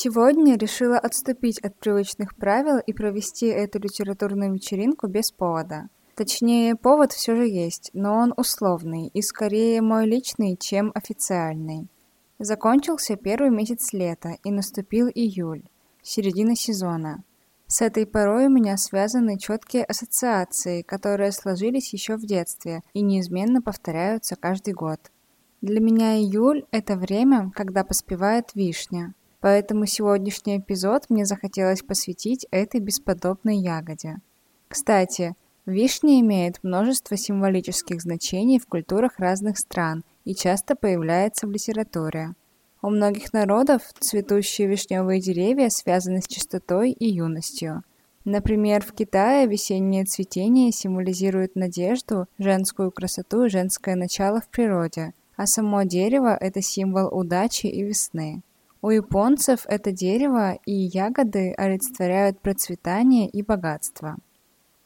Сегодня решила отступить от привычных правил и провести эту литературную вечеринку без повода. Точнее, повод все же есть, но он условный и скорее мой личный, чем официальный. Закончился первый месяц лета и наступил июль, середина сезона. С этой порой у меня связаны четкие ассоциации, которые сложились еще в детстве и неизменно повторяются каждый год. Для меня июль – это время, когда поспевает вишня – Поэтому сегодняшний эпизод мне захотелось посвятить этой бесподобной ягоде. Кстати, вишня имеет множество символических значений в культурах разных стран и часто появляется в литературе. У многих народов цветущие вишневые деревья связаны с чистотой и юностью. Например, в Китае весеннее цветение символизирует надежду, женскую красоту и женское начало в природе, а само дерево – это символ удачи и весны. У японцев это дерево и ягоды олицетворяют процветание и богатство.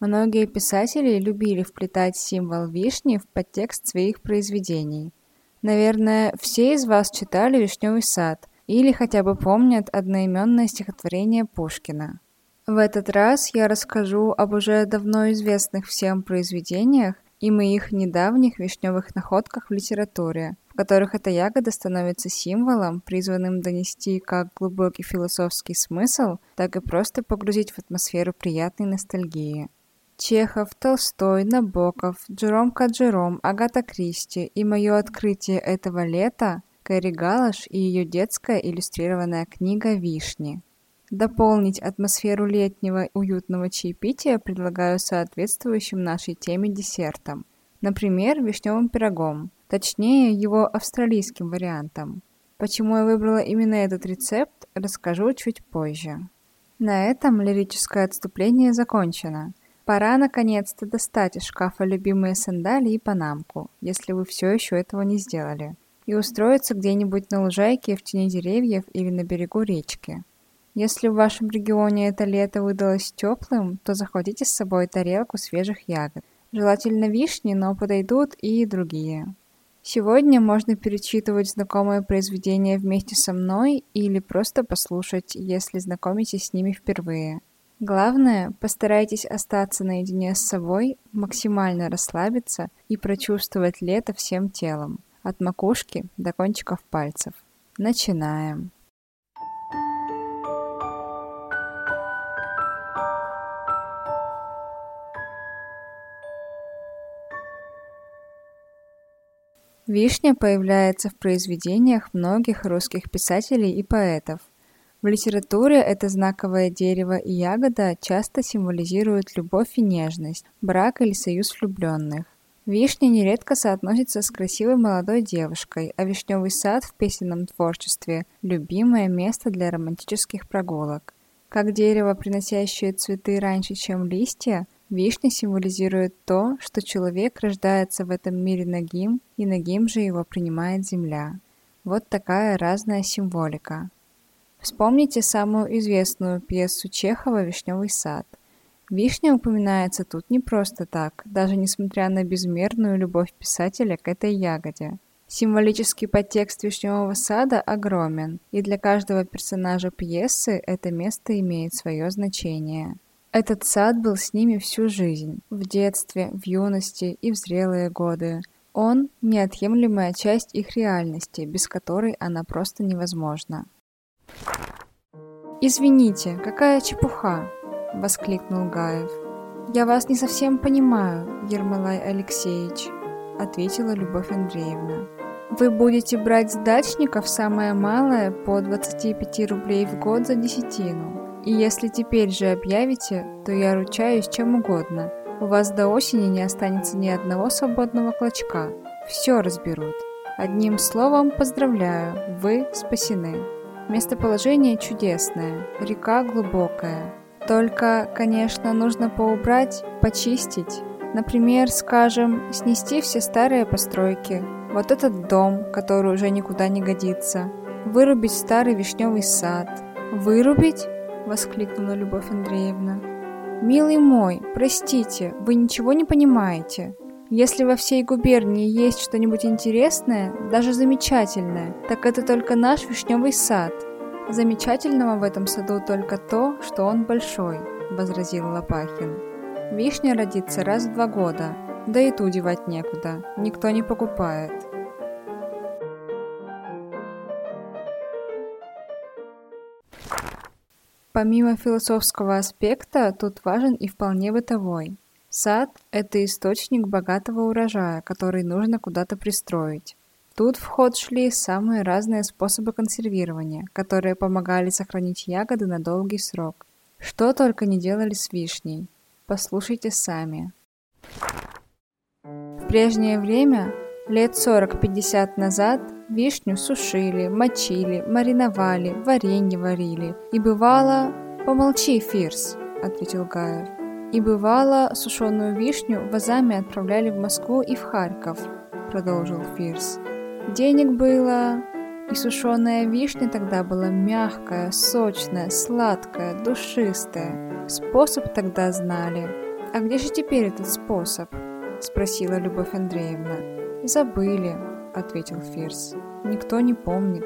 Многие писатели любили вплетать символ вишни в подтекст своих произведений. Наверное, все из вас читали «Вишневый сад» или хотя бы помнят одноименное стихотворение Пушкина. В этот раз я расскажу об уже давно известных всем произведениях и моих недавних вишневых находках в литературе, в которых эта ягода становится символом, призванным донести как глубокий философский смысл, так и просто погрузить в атмосферу приятной ностальгии. Чехов, Толстой, Набоков, Джером Каджером, Агата Кристи и мое открытие этого лета Кэрри Галаш и ее детская иллюстрированная книга «Вишни». Дополнить атмосферу летнего уютного чаепития предлагаю соответствующим нашей теме десертом. Например, вишневым пирогом – точнее его австралийским вариантом. Почему я выбрала именно этот рецепт, расскажу чуть позже. На этом лирическое отступление закончено. Пора наконец-то достать из шкафа любимые сандали и панамку, если вы все еще этого не сделали, и устроиться где-нибудь на лужайке в тени деревьев или на берегу речки. Если в вашем регионе это лето выдалось теплым, то захватите с собой тарелку свежих ягод. Желательно вишни, но подойдут и другие. Сегодня можно перечитывать знакомые произведения вместе со мной или просто послушать, если знакомитесь с ними впервые. Главное, постарайтесь остаться наедине с собой, максимально расслабиться и прочувствовать лето всем телом, от макушки до кончиков пальцев. Начинаем! Вишня появляется в произведениях многих русских писателей и поэтов. В литературе это знаковое дерево и ягода часто символизируют любовь и нежность, брак или союз влюбленных. Вишня нередко соотносится с красивой молодой девушкой, а вишневый сад в песенном творчестве – любимое место для романтических прогулок. Как дерево, приносящее цветы раньше, чем листья, Вишня символизирует то, что человек рождается в этом мире нагим, и нагим же его принимает земля. Вот такая разная символика. Вспомните самую известную пьесу Чехова «Вишневый сад». Вишня упоминается тут не просто так, даже несмотря на безмерную любовь писателя к этой ягоде. Символический подтекст «Вишневого сада» огромен, и для каждого персонажа пьесы это место имеет свое значение. Этот сад был с ними всю жизнь, в детстве, в юности и в зрелые годы. Он – неотъемлемая часть их реальности, без которой она просто невозможна. «Извините, какая чепуха!» – воскликнул Гаев. «Я вас не совсем понимаю, Ермолай Алексеевич», – ответила Любовь Андреевна. «Вы будете брать с дачников самое малое по 25 рублей в год за десятину. И если теперь же объявите, то я ручаюсь чем угодно. У вас до осени не останется ни одного свободного клочка. Все разберут. Одним словом, поздравляю, вы спасены. Местоположение чудесное, река глубокая. Только, конечно, нужно поубрать, почистить. Например, скажем, снести все старые постройки. Вот этот дом, который уже никуда не годится. Вырубить старый вишневый сад. Вырубить? Воскликнула Любовь Андреевна. Милый мой, простите, вы ничего не понимаете. Если во всей губернии есть что-нибудь интересное, даже замечательное, так это только наш вишневый сад. Замечательного в этом саду только то, что он большой, возразил Лопахин. Вишня родится раз в два года, да и ту девать некуда, никто не покупает. Помимо философского аспекта, тут важен и вполне бытовой. Сад – это источник богатого урожая, который нужно куда-то пристроить. Тут в ход шли самые разные способы консервирования, которые помогали сохранить ягоды на долгий срок. Что только не делали с вишней. Послушайте сами. В прежнее время, лет 40-50 назад, вишню сушили, мочили, мариновали, варенье варили. И бывало... «Помолчи, Фирс», — ответил Гаев. И бывало, сушеную вишню вазами отправляли в Москву и в Харьков, продолжил Фирс. Денег было, и сушеная вишня тогда была мягкая, сочная, сладкая, душистая. Способ тогда знали. А где же теперь этот способ? Спросила Любовь Андреевна. Забыли, ответил Фирс. Никто не помнит.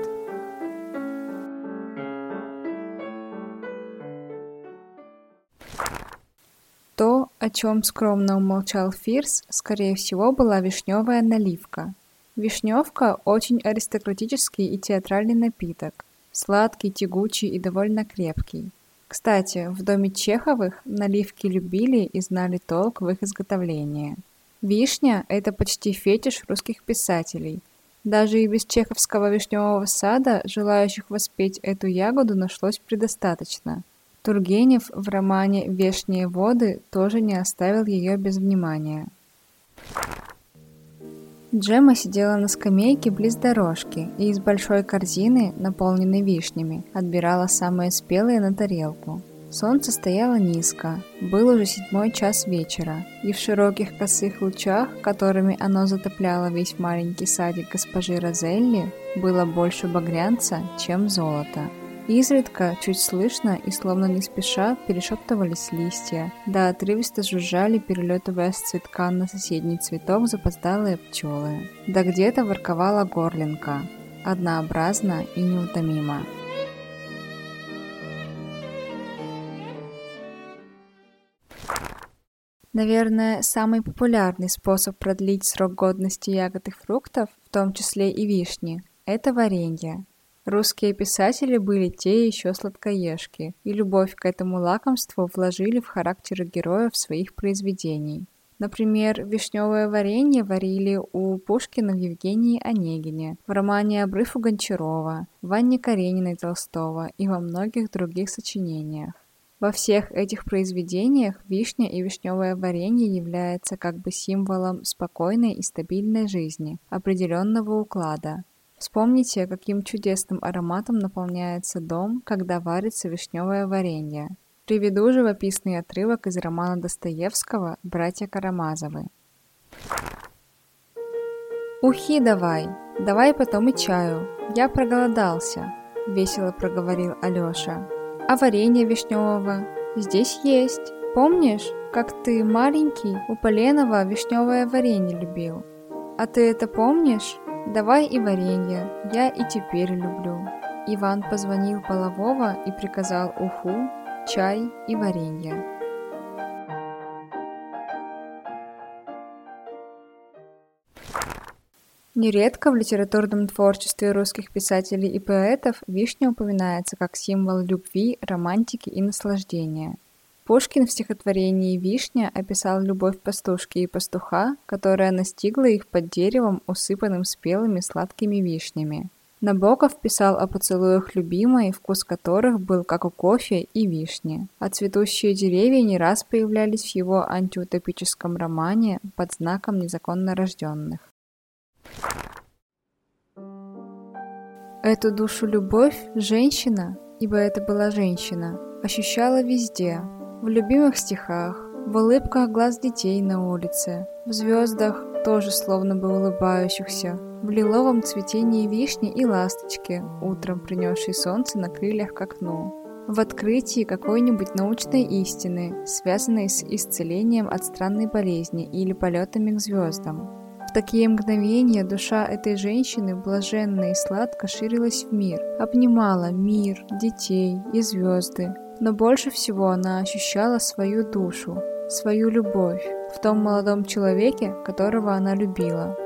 То, о чем скромно умолчал Фирс, скорее всего, была вишневая наливка. Вишневка – очень аристократический и театральный напиток, сладкий, тягучий и довольно крепкий. Кстати, в доме Чеховых наливки любили и знали толк в их изготовлении. Вишня – это почти фетиш русских писателей. Даже и без чеховского вишневого сада желающих воспеть эту ягоду нашлось предостаточно – Тургенев в романе «Вешние воды» тоже не оставил ее без внимания. Джема сидела на скамейке близ дорожки и из большой корзины, наполненной вишнями, отбирала самые спелые на тарелку. Солнце стояло низко, был уже седьмой час вечера, и в широких косых лучах, которыми оно затопляло весь маленький садик госпожи Розелли, было больше багрянца, чем золота. Изредка, чуть слышно и словно не спеша, перешептывались листья, да отрывисто жужжали, перелетывая с цветка на соседний цветок запоздалые пчелы. Да где-то ворковала горлинка, однообразно и неутомимо. Наверное, самый популярный способ продлить срок годности ягод и фруктов, в том числе и вишни, это варенье. Русские писатели были те еще сладкоежки, и любовь к этому лакомству вложили в характеры героев своих произведений. Например, вишневое варенье варили у Пушкина в Евгении Онегине, в романе «Обрыв» у Гончарова, в Анне Карениной Толстого и во многих других сочинениях. Во всех этих произведениях вишня и вишневое варенье являются как бы символом спокойной и стабильной жизни, определенного уклада, Вспомните, каким чудесным ароматом наполняется дом, когда варится вишневое варенье. Приведу живописный отрывок из романа Достоевского «Братья Карамазовы». «Ухи давай, давай потом и чаю, я проголодался», – весело проговорил Алёша. «А варенье вишневого здесь есть. Помнишь, как ты маленький у Поленова вишневое варенье любил? А ты это помнишь?» Давай и варенье, я и теперь люблю. Иван позвонил Полового и приказал уху, чай и варенье. Нередко в литературном творчестве русских писателей и поэтов вишня упоминается как символ любви, романтики и наслаждения – Пушкин в стихотворении «Вишня» описал любовь пастушки и пастуха, которая настигла их под деревом, усыпанным спелыми сладкими вишнями. Набоков писал о поцелуях любимой, вкус которых был как у кофе и вишни. А цветущие деревья не раз появлялись в его антиутопическом романе под знаком незаконно рожденных. Эту душу-любовь женщина, ибо это была женщина, ощущала везде, в любимых стихах, в улыбках глаз детей на улице, в звездах, тоже словно бы улыбающихся, в лиловом цветении вишни и ласточки, утром принесшей солнце на крыльях к окну, в открытии какой-нибудь научной истины, связанной с исцелением от странной болезни или полетами к звездам. Такие мгновения душа этой женщины блаженно и сладко ширилась в мир, обнимала мир, детей и звезды, но больше всего она ощущала свою душу, свою любовь в том молодом человеке, которого она любила.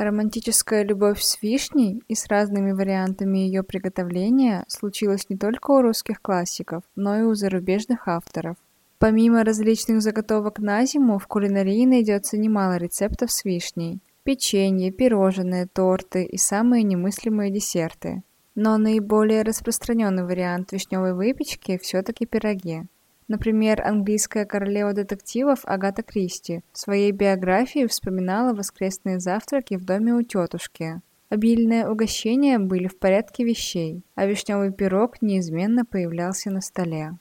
Романтическая любовь с вишней и с разными вариантами ее приготовления случилась не только у русских классиков, но и у зарубежных авторов. Помимо различных заготовок на зиму, в кулинарии найдется немало рецептов с вишней печенье, пирожные, торты и самые немыслимые десерты. Но наиболее распространенный вариант вишневой выпечки все-таки пироги. Например, английская королева детективов Агата Кристи в своей биографии вспоминала воскресные завтраки в доме у тетушки. Обильные угощения были в порядке вещей, а вишневый пирог неизменно появлялся на столе.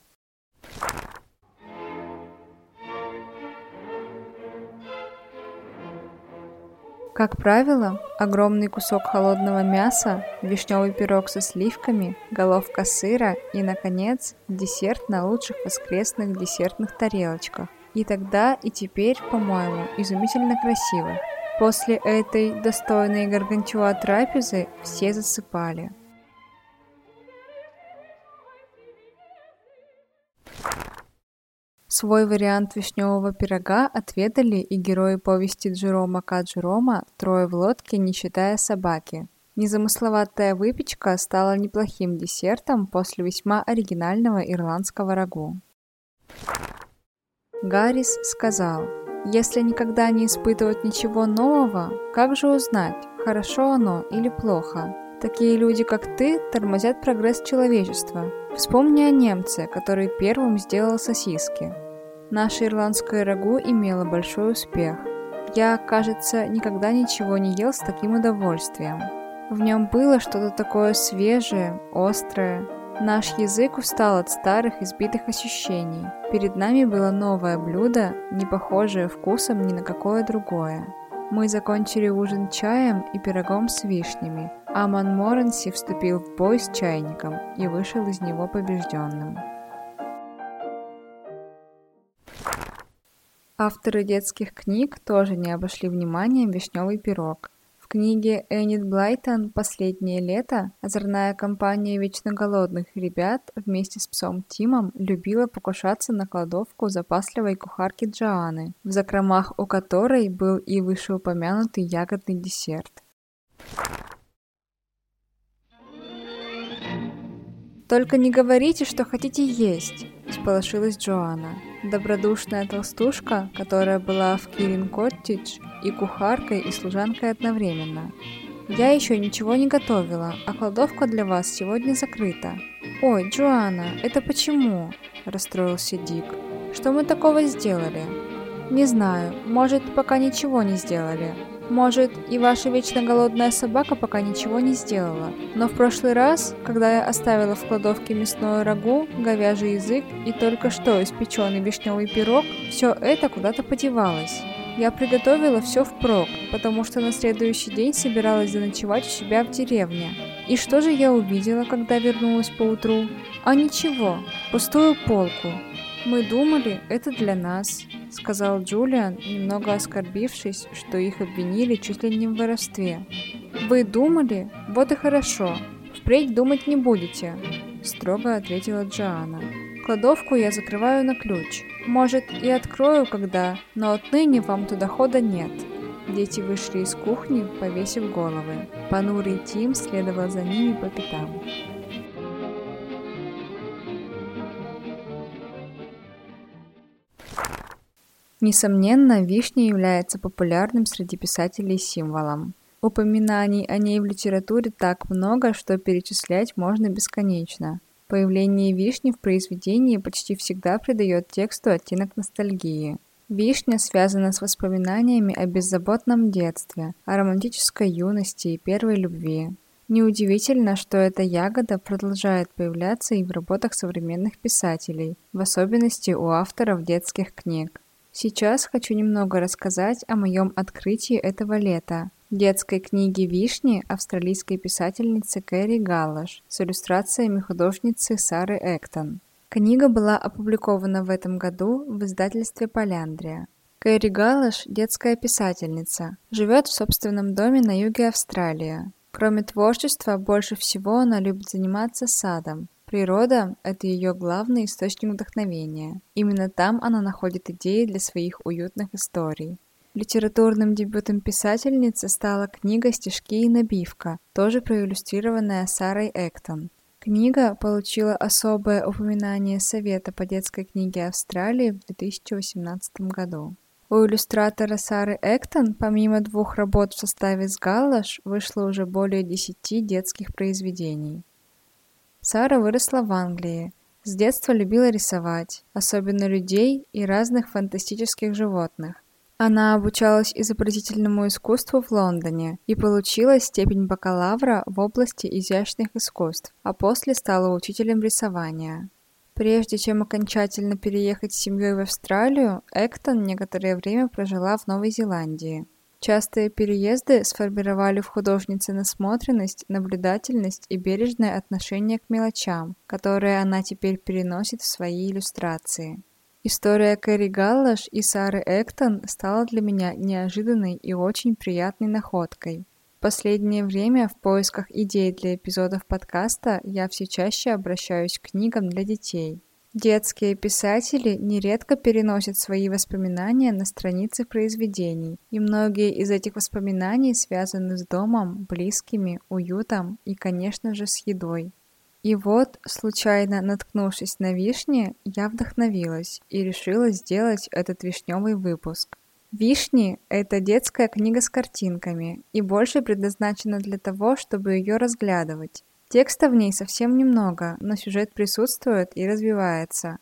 Как правило, огромный кусок холодного мяса, вишневый пирог со сливками, головка сыра и, наконец, десерт на лучших воскресных десертных тарелочках. И тогда, и теперь, по-моему, изумительно красиво. После этой достойной гаргантюа трапезы все засыпали. Свой вариант вишневого пирога отведали и герои повести Джерома К. Джерома «Трое в лодке, не считая собаки». Незамысловатая выпечка стала неплохим десертом после весьма оригинального ирландского рагу. Гаррис сказал, «Если никогда не испытывать ничего нового, как же узнать, хорошо оно или плохо? Такие люди, как ты, тормозят прогресс человечества. Вспомни о немце, который первым сделал сосиски. Наше ирландское рагу имело большой успех. Я, кажется, никогда ничего не ел с таким удовольствием. В нем было что-то такое свежее, острое. Наш язык устал от старых избитых ощущений. Перед нами было новое блюдо, не похожее вкусом ни на какое другое. Мы закончили ужин чаем и пирогом с вишнями, а Монморенси вступил в бой с чайником и вышел из него побежденным. Авторы детских книг тоже не обошли вниманием «Вишневый пирог», книге Энит Блайтон «Последнее лето» озорная компания вечно голодных ребят вместе с псом Тимом любила покушаться на кладовку запасливой кухарки Джоанны, в закромах у которой был и вышеупомянутый ягодный десерт. «Только не говорите, что хотите есть!» – всполошилась Джоанна. Добродушная толстушка, которая была в Кирин Коттидж и кухаркой, и служанкой одновременно. «Я еще ничего не готовила, а кладовка для вас сегодня закрыта». «Ой, Джоанна, это почему?» – расстроился Дик. «Что мы такого сделали?» «Не знаю, может, пока ничего не сделали. Может, и ваша вечно голодная собака пока ничего не сделала. Но в прошлый раз, когда я оставила в кладовке мясное рагу, говяжий язык и только что испеченный вишневый пирог, все это куда-то подевалось. Я приготовила все впрок, потому что на следующий день собиралась заночевать у себя в деревне. И что же я увидела, когда вернулась поутру? А ничего, пустую полку. Мы думали, это для нас, — сказал Джулиан, немного оскорбившись, что их обвинили чуть ли не в воровстве. «Вы думали? Вот и хорошо. Впредь думать не будете», — строго ответила Джоанна. «Кладовку я закрываю на ключ. Может, и открою когда, но отныне вам туда хода нет». Дети вышли из кухни, повесив головы. Понурый Тим следовал за ними по пятам. Несомненно, вишня является популярным среди писателей символом. Упоминаний о ней в литературе так много, что перечислять можно бесконечно. Появление вишни в произведении почти всегда придает тексту оттенок ностальгии. Вишня связана с воспоминаниями о беззаботном детстве, о романтической юности и первой любви. Неудивительно, что эта ягода продолжает появляться и в работах современных писателей, в особенности у авторов детских книг. Сейчас хочу немного рассказать о моем открытии этого лета, детской книги «Вишни» австралийской писательницы Кэрри Галлаш с иллюстрациями художницы Сары Эктон. Книга была опубликована в этом году в издательстве «Поляндрия». Кэрри Галлаш – детская писательница, живет в собственном доме на юге Австралии. Кроме творчества, больше всего она любит заниматься садом. Природа – это ее главный источник вдохновения. Именно там она находит идеи для своих уютных историй. Литературным дебютом писательницы стала книга «Стишки и набивка», тоже проиллюстрированная Сарой Эктон. Книга получила особое упоминание Совета по детской книге Австралии в 2018 году. У иллюстратора Сары Эктон, помимо двух работ в составе с Галлаш, вышло уже более десяти детских произведений. Сара выросла в Англии. С детства любила рисовать, особенно людей и разных фантастических животных. Она обучалась изобразительному искусству в Лондоне и получила степень бакалавра в области изящных искусств, а после стала учителем рисования. Прежде чем окончательно переехать с семьей в Австралию, Эктон некоторое время прожила в Новой Зеландии. Частые переезды сформировали в художнице насмотренность, наблюдательность и бережное отношение к мелочам, которые она теперь переносит в свои иллюстрации. История Кэрри Галлаш и Сары Эктон стала для меня неожиданной и очень приятной находкой. В последнее время в поисках идей для эпизодов подкаста я все чаще обращаюсь к книгам для детей. Детские писатели нередко переносят свои воспоминания на страницы произведений, и многие из этих воспоминаний связаны с домом, близкими, уютом и, конечно же, с едой. И вот, случайно наткнувшись на вишни, я вдохновилась и решила сделать этот вишневый выпуск. «Вишни» — это детская книга с картинками и больше предназначена для того, чтобы ее разглядывать. Текста в ней совсем немного, но сюжет присутствует и развивается.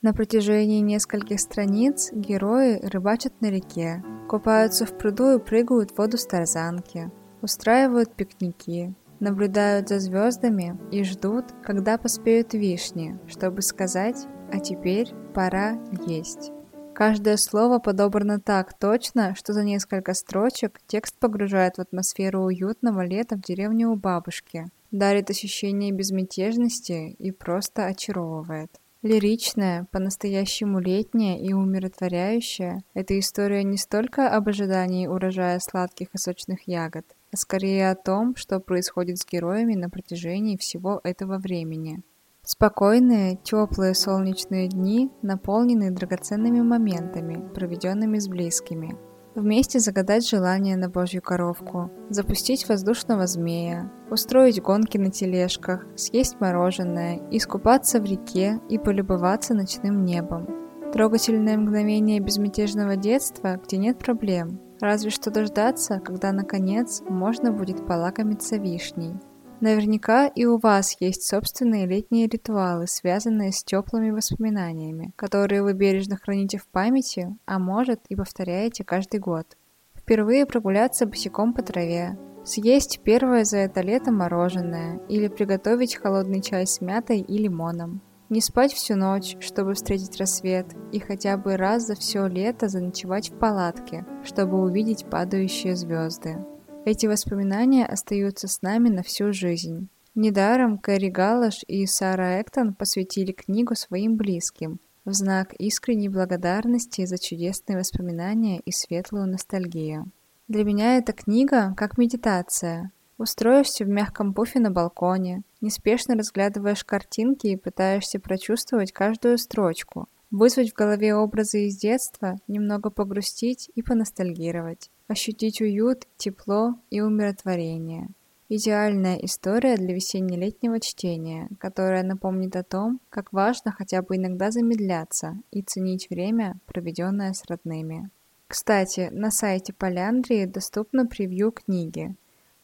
На протяжении нескольких страниц герои рыбачат на реке, купаются в пруду и прыгают в воду с тарзанки, устраивают пикники, наблюдают за звездами и ждут, когда поспеют вишни, чтобы сказать «а теперь пора есть». Каждое слово подобрано так точно, что за несколько строчек текст погружает в атмосферу уютного лета в деревне у бабушки, дарит ощущение безмятежности и просто очаровывает. Лиричная, по-настоящему летняя и умиротворяющая, эта история не столько об ожидании урожая сладких и сочных ягод, а скорее о том, что происходит с героями на протяжении всего этого времени. Спокойные, теплые солнечные дни наполнены драгоценными моментами, проведенными с близкими. Вместе загадать желание на божью коровку, запустить воздушного змея, устроить гонки на тележках, съесть мороженое, искупаться в реке и полюбоваться ночным небом. Трогательное мгновение безмятежного детства, где нет проблем, Разве что дождаться, когда, наконец, можно будет полакомиться вишней. Наверняка и у вас есть собственные летние ритуалы, связанные с теплыми воспоминаниями, которые вы бережно храните в памяти, а может и повторяете каждый год. Впервые прогуляться босиком по траве, съесть первое за это лето мороженое или приготовить холодный чай с мятой и лимоном. Не спать всю ночь, чтобы встретить рассвет, и хотя бы раз за все лето заночевать в палатке, чтобы увидеть падающие звезды. Эти воспоминания остаются с нами на всю жизнь. Недаром Кэрри Галлаш и Сара Эктон посвятили книгу своим близким в знак искренней благодарности за чудесные воспоминания и светлую ностальгию. Для меня эта книга как медитация, Устроишься в мягком пуфе на балконе, неспешно разглядываешь картинки и пытаешься прочувствовать каждую строчку, вызвать в голове образы из детства, немного погрустить и поностальгировать, ощутить уют, тепло и умиротворение. Идеальная история для весенне-летнего чтения, которая напомнит о том, как важно хотя бы иногда замедляться и ценить время, проведенное с родными. Кстати, на сайте Поляндрии доступно превью книги,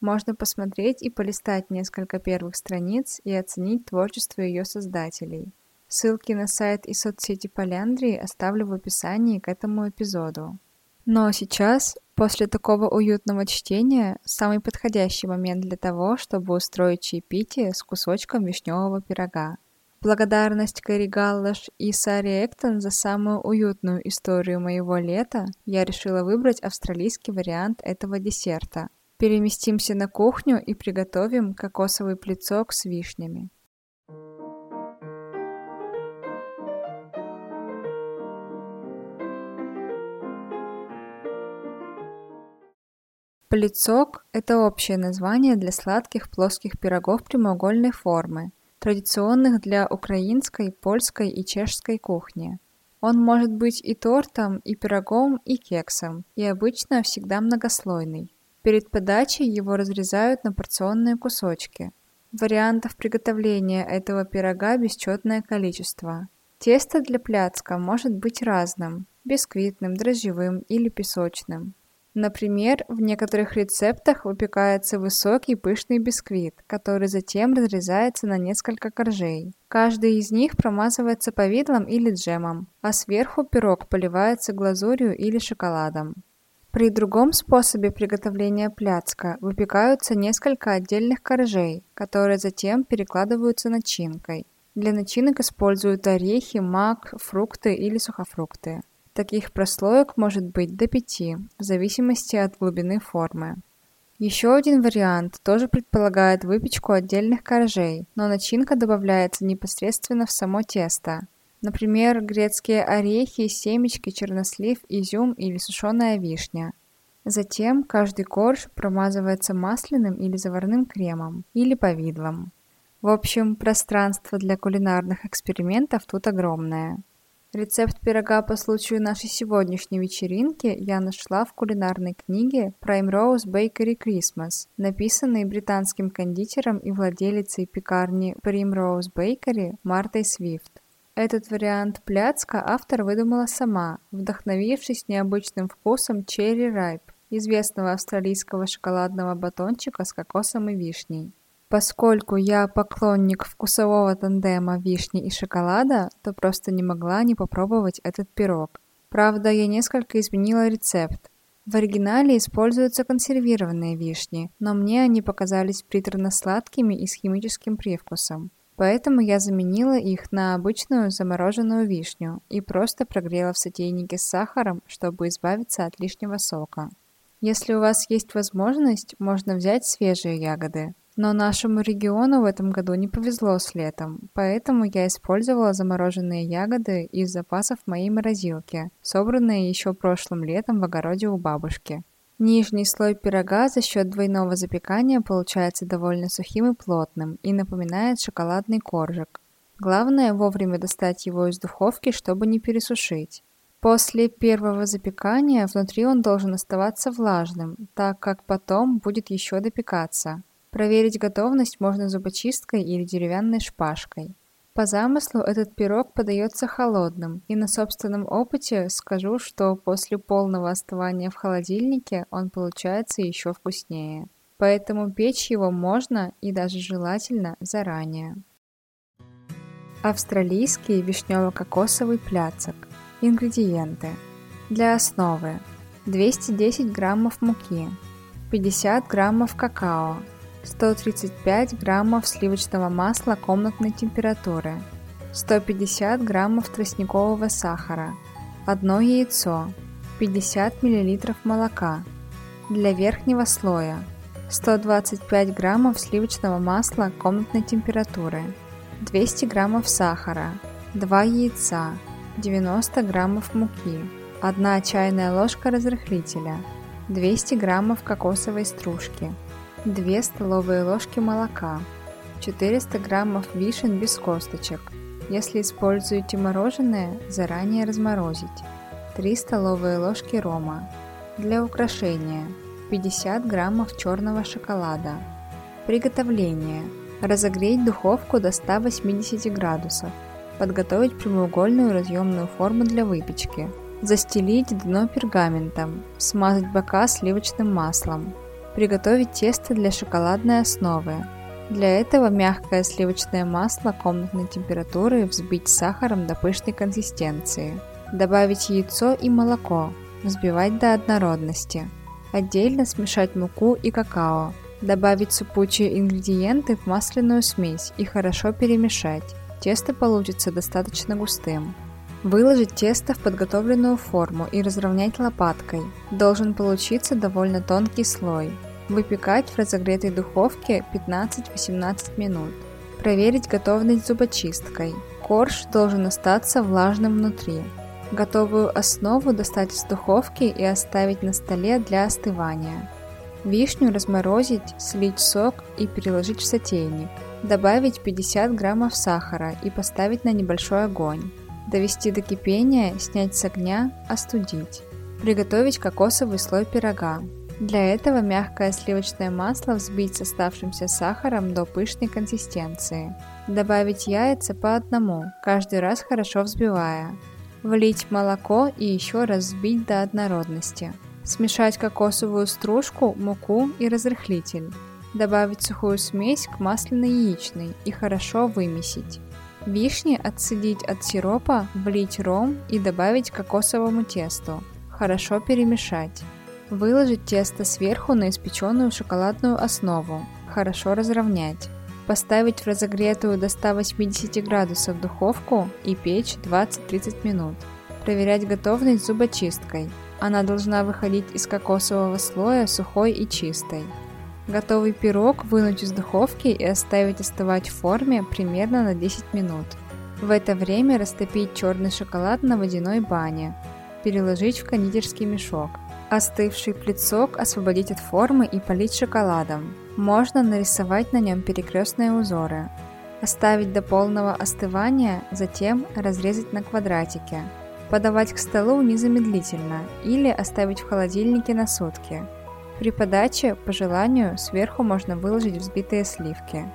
Можно посмотреть и полистать несколько первых страниц и оценить творчество ее создателей. Ссылки на сайт и соцсети Поляндрии оставлю в описании к этому эпизоду. Но сейчас, после такого уютного чтения, самый подходящий момент для того, чтобы устроить чаепитие с кусочком вишневого пирога. Благодарность Кэрри Галлаш и Саре Эктон за самую уютную историю моего лета я решила выбрать австралийский вариант этого десерта. Переместимся на кухню и приготовим кокосовый плецок с вишнями. Плецок – это общее название для сладких плоских пирогов прямоугольной формы, традиционных для украинской, польской и чешской кухни. Он может быть и тортом, и пирогом, и кексом, и обычно всегда многослойный. Перед подачей его разрезают на порционные кусочки. Вариантов приготовления этого пирога бесчетное количество. Тесто для пляцка может быть разным – бисквитным, дрожжевым или песочным. Например, в некоторых рецептах выпекается высокий пышный бисквит, который затем разрезается на несколько коржей. Каждый из них промазывается повидлом или джемом, а сверху пирог поливается глазурью или шоколадом. При другом способе приготовления пляцка выпекаются несколько отдельных коржей, которые затем перекладываются начинкой. Для начинок используют орехи, мак, фрукты или сухофрукты. Таких прослоек может быть до 5, в зависимости от глубины формы. Еще один вариант тоже предполагает выпечку отдельных коржей, но начинка добавляется непосредственно в само тесто. Например, грецкие орехи, семечки, чернослив, изюм или сушеная вишня. Затем каждый корж промазывается масляным или заварным кремом, или повидлом. В общем, пространство для кулинарных экспериментов тут огромное. Рецепт пирога по случаю нашей сегодняшней вечеринки я нашла в кулинарной книге Primrose Bakery Christmas, написанной британским кондитером и владелицей пекарни Primrose Bakery Мартой Свифт. Этот вариант пляцка автор выдумала сама, вдохновившись необычным вкусом Cherry Ripe, известного австралийского шоколадного батончика с кокосом и вишней. Поскольку я поклонник вкусового тандема вишни и шоколада, то просто не могла не попробовать этот пирог. Правда, я несколько изменила рецепт. В оригинале используются консервированные вишни, но мне они показались приторно-сладкими и с химическим привкусом. Поэтому я заменила их на обычную замороженную вишню и просто прогрела в сотейнике с сахаром, чтобы избавиться от лишнего сока. Если у вас есть возможность, можно взять свежие ягоды. Но нашему региону в этом году не повезло с летом, поэтому я использовала замороженные ягоды из запасов моей морозилки, собранные еще прошлым летом в огороде у бабушки. Нижний слой пирога за счет двойного запекания получается довольно сухим и плотным и напоминает шоколадный коржик. Главное вовремя достать его из духовки, чтобы не пересушить. После первого запекания внутри он должен оставаться влажным, так как потом будет еще допекаться. Проверить готовность можно зубочисткой или деревянной шпажкой. По замыслу этот пирог подается холодным, и на собственном опыте скажу, что после полного остывания в холодильнике он получается еще вкуснее. Поэтому печь его можно и даже желательно заранее. Австралийский вишнево-кокосовый пляцок. Ингредиенты. Для основы 210 граммов муки, 50 граммов какао, 135 граммов сливочного масла комнатной температуры, 150 граммов тростникового сахара, одно яйцо, 50 миллилитров молока. Для верхнего слоя 125 граммов сливочного масла комнатной температуры, 200 граммов сахара, 2 яйца, 90 граммов муки, 1 чайная ложка разрыхлителя, 200 граммов кокосовой стружки, 2 столовые ложки молока, 400 граммов вишен без косточек. Если используете мороженое, заранее разморозить. 3 столовые ложки рома. Для украшения 50 граммов черного шоколада. Приготовление. Разогреть духовку до 180 градусов. Подготовить прямоугольную разъемную форму для выпечки. Застелить дно пергаментом. Смазать бока сливочным маслом Приготовить тесто для шоколадной основы. Для этого мягкое сливочное масло комнатной температуры взбить сахаром до пышной консистенции. Добавить яйцо и молоко. Взбивать до однородности. Отдельно смешать муку и какао. Добавить сыпучие ингредиенты в масляную смесь и хорошо перемешать. Тесто получится достаточно густым. Выложить тесто в подготовленную форму и разровнять лопаткой. Должен получиться довольно тонкий слой. Выпекать в разогретой духовке 15-18 минут. Проверить готовность зубочисткой. Корж должен остаться влажным внутри. Готовую основу достать из духовки и оставить на столе для остывания. Вишню разморозить, слить сок и переложить в сотейник. Добавить 50 граммов сахара и поставить на небольшой огонь. Довести до кипения, снять с огня, остудить. Приготовить кокосовый слой пирога. Для этого мягкое сливочное масло взбить с оставшимся сахаром до пышной консистенции. Добавить яйца по одному, каждый раз хорошо взбивая. Влить молоко и еще раз взбить до однородности. Смешать кокосовую стружку, муку и разрыхлитель. Добавить сухую смесь к масляно-яичной и хорошо вымесить. Вишни отцедить от сиропа, влить ром и добавить кокосовому тесту. Хорошо перемешать. Выложить тесто сверху на испеченную шоколадную основу. Хорошо разровнять. Поставить в разогретую до 180 градусов духовку и печь 20-30 минут. Проверять готовность зубочисткой. Она должна выходить из кокосового слоя сухой и чистой. Готовый пирог вынуть из духовки и оставить остывать в форме примерно на 10 минут. В это время растопить черный шоколад на водяной бане. Переложить в кондитерский мешок. Остывший плитсок освободить от формы и полить шоколадом. Можно нарисовать на нем перекрестные узоры. Оставить до полного остывания, затем разрезать на квадратики. Подавать к столу незамедлительно или оставить в холодильнике на сутки. При подаче, по желанию, сверху можно выложить взбитые сливки.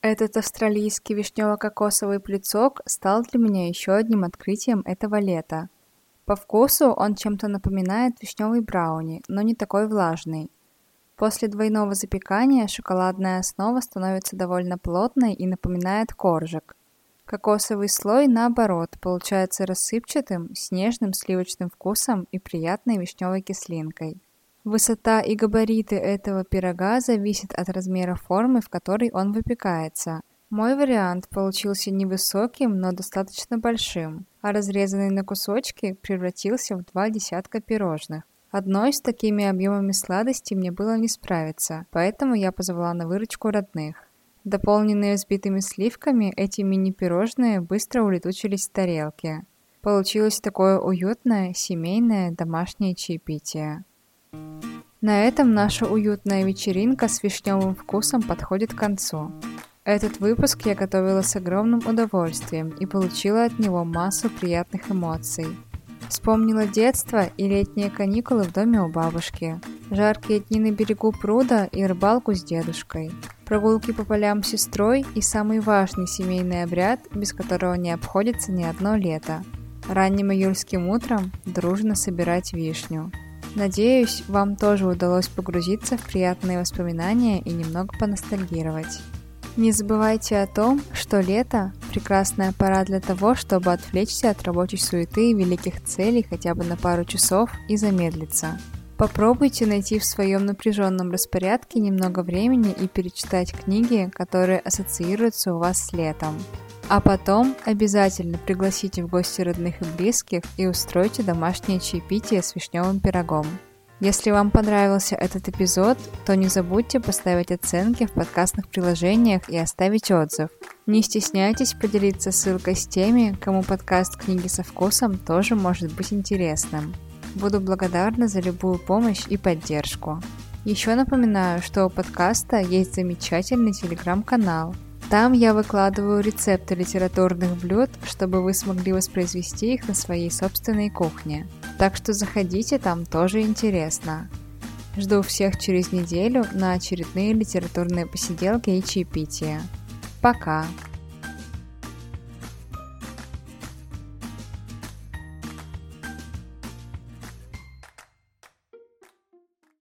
Этот австралийский вишнево-кокосовый плицок стал для меня еще одним открытием этого лета. По вкусу он чем-то напоминает вишневый брауни, но не такой влажный. После двойного запекания шоколадная основа становится довольно плотной и напоминает коржик. Кокосовый слой, наоборот, получается рассыпчатым, с нежным сливочным вкусом и приятной вишневой кислинкой. Высота и габариты этого пирога зависят от размера формы, в которой он выпекается. Мой вариант получился невысоким, но достаточно большим, а разрезанный на кусочки превратился в два десятка пирожных. Одной с такими объемами сладости мне было не справиться, поэтому я позвала на выручку родных. Дополненные взбитыми сливками, эти мини-пирожные быстро улетучились в тарелки. Получилось такое уютное, семейное, домашнее чаепитие. На этом наша уютная вечеринка с вишневым вкусом подходит к концу. Этот выпуск я готовила с огромным удовольствием и получила от него массу приятных эмоций. Вспомнила детство и летние каникулы в доме у бабушки, жаркие дни на берегу пруда и рыбалку с дедушкой – прогулки по полям с сестрой и самый важный семейный обряд, без которого не обходится ни одно лето. Ранним июльским утром дружно собирать вишню. Надеюсь, вам тоже удалось погрузиться в приятные воспоминания и немного поностальгировать. Не забывайте о том, что лето – прекрасная пора для того, чтобы отвлечься от рабочей суеты и великих целей хотя бы на пару часов и замедлиться – Попробуйте найти в своем напряженном распорядке немного времени и перечитать книги, которые ассоциируются у вас с летом. А потом обязательно пригласите в гости родных и близких и устройте домашнее чаепитие с вишневым пирогом. Если вам понравился этот эпизод, то не забудьте поставить оценки в подкастных приложениях и оставить отзыв. Не стесняйтесь поделиться ссылкой с теми, кому подкаст «Книги со вкусом» тоже может быть интересным. Буду благодарна за любую помощь и поддержку. Еще напоминаю, что у подкаста есть замечательный телеграм-канал. Там я выкладываю рецепты литературных блюд, чтобы вы смогли воспроизвести их на своей собственной кухне. Так что заходите, там тоже интересно. Жду всех через неделю на очередные литературные посиделки и чаепития. Пока!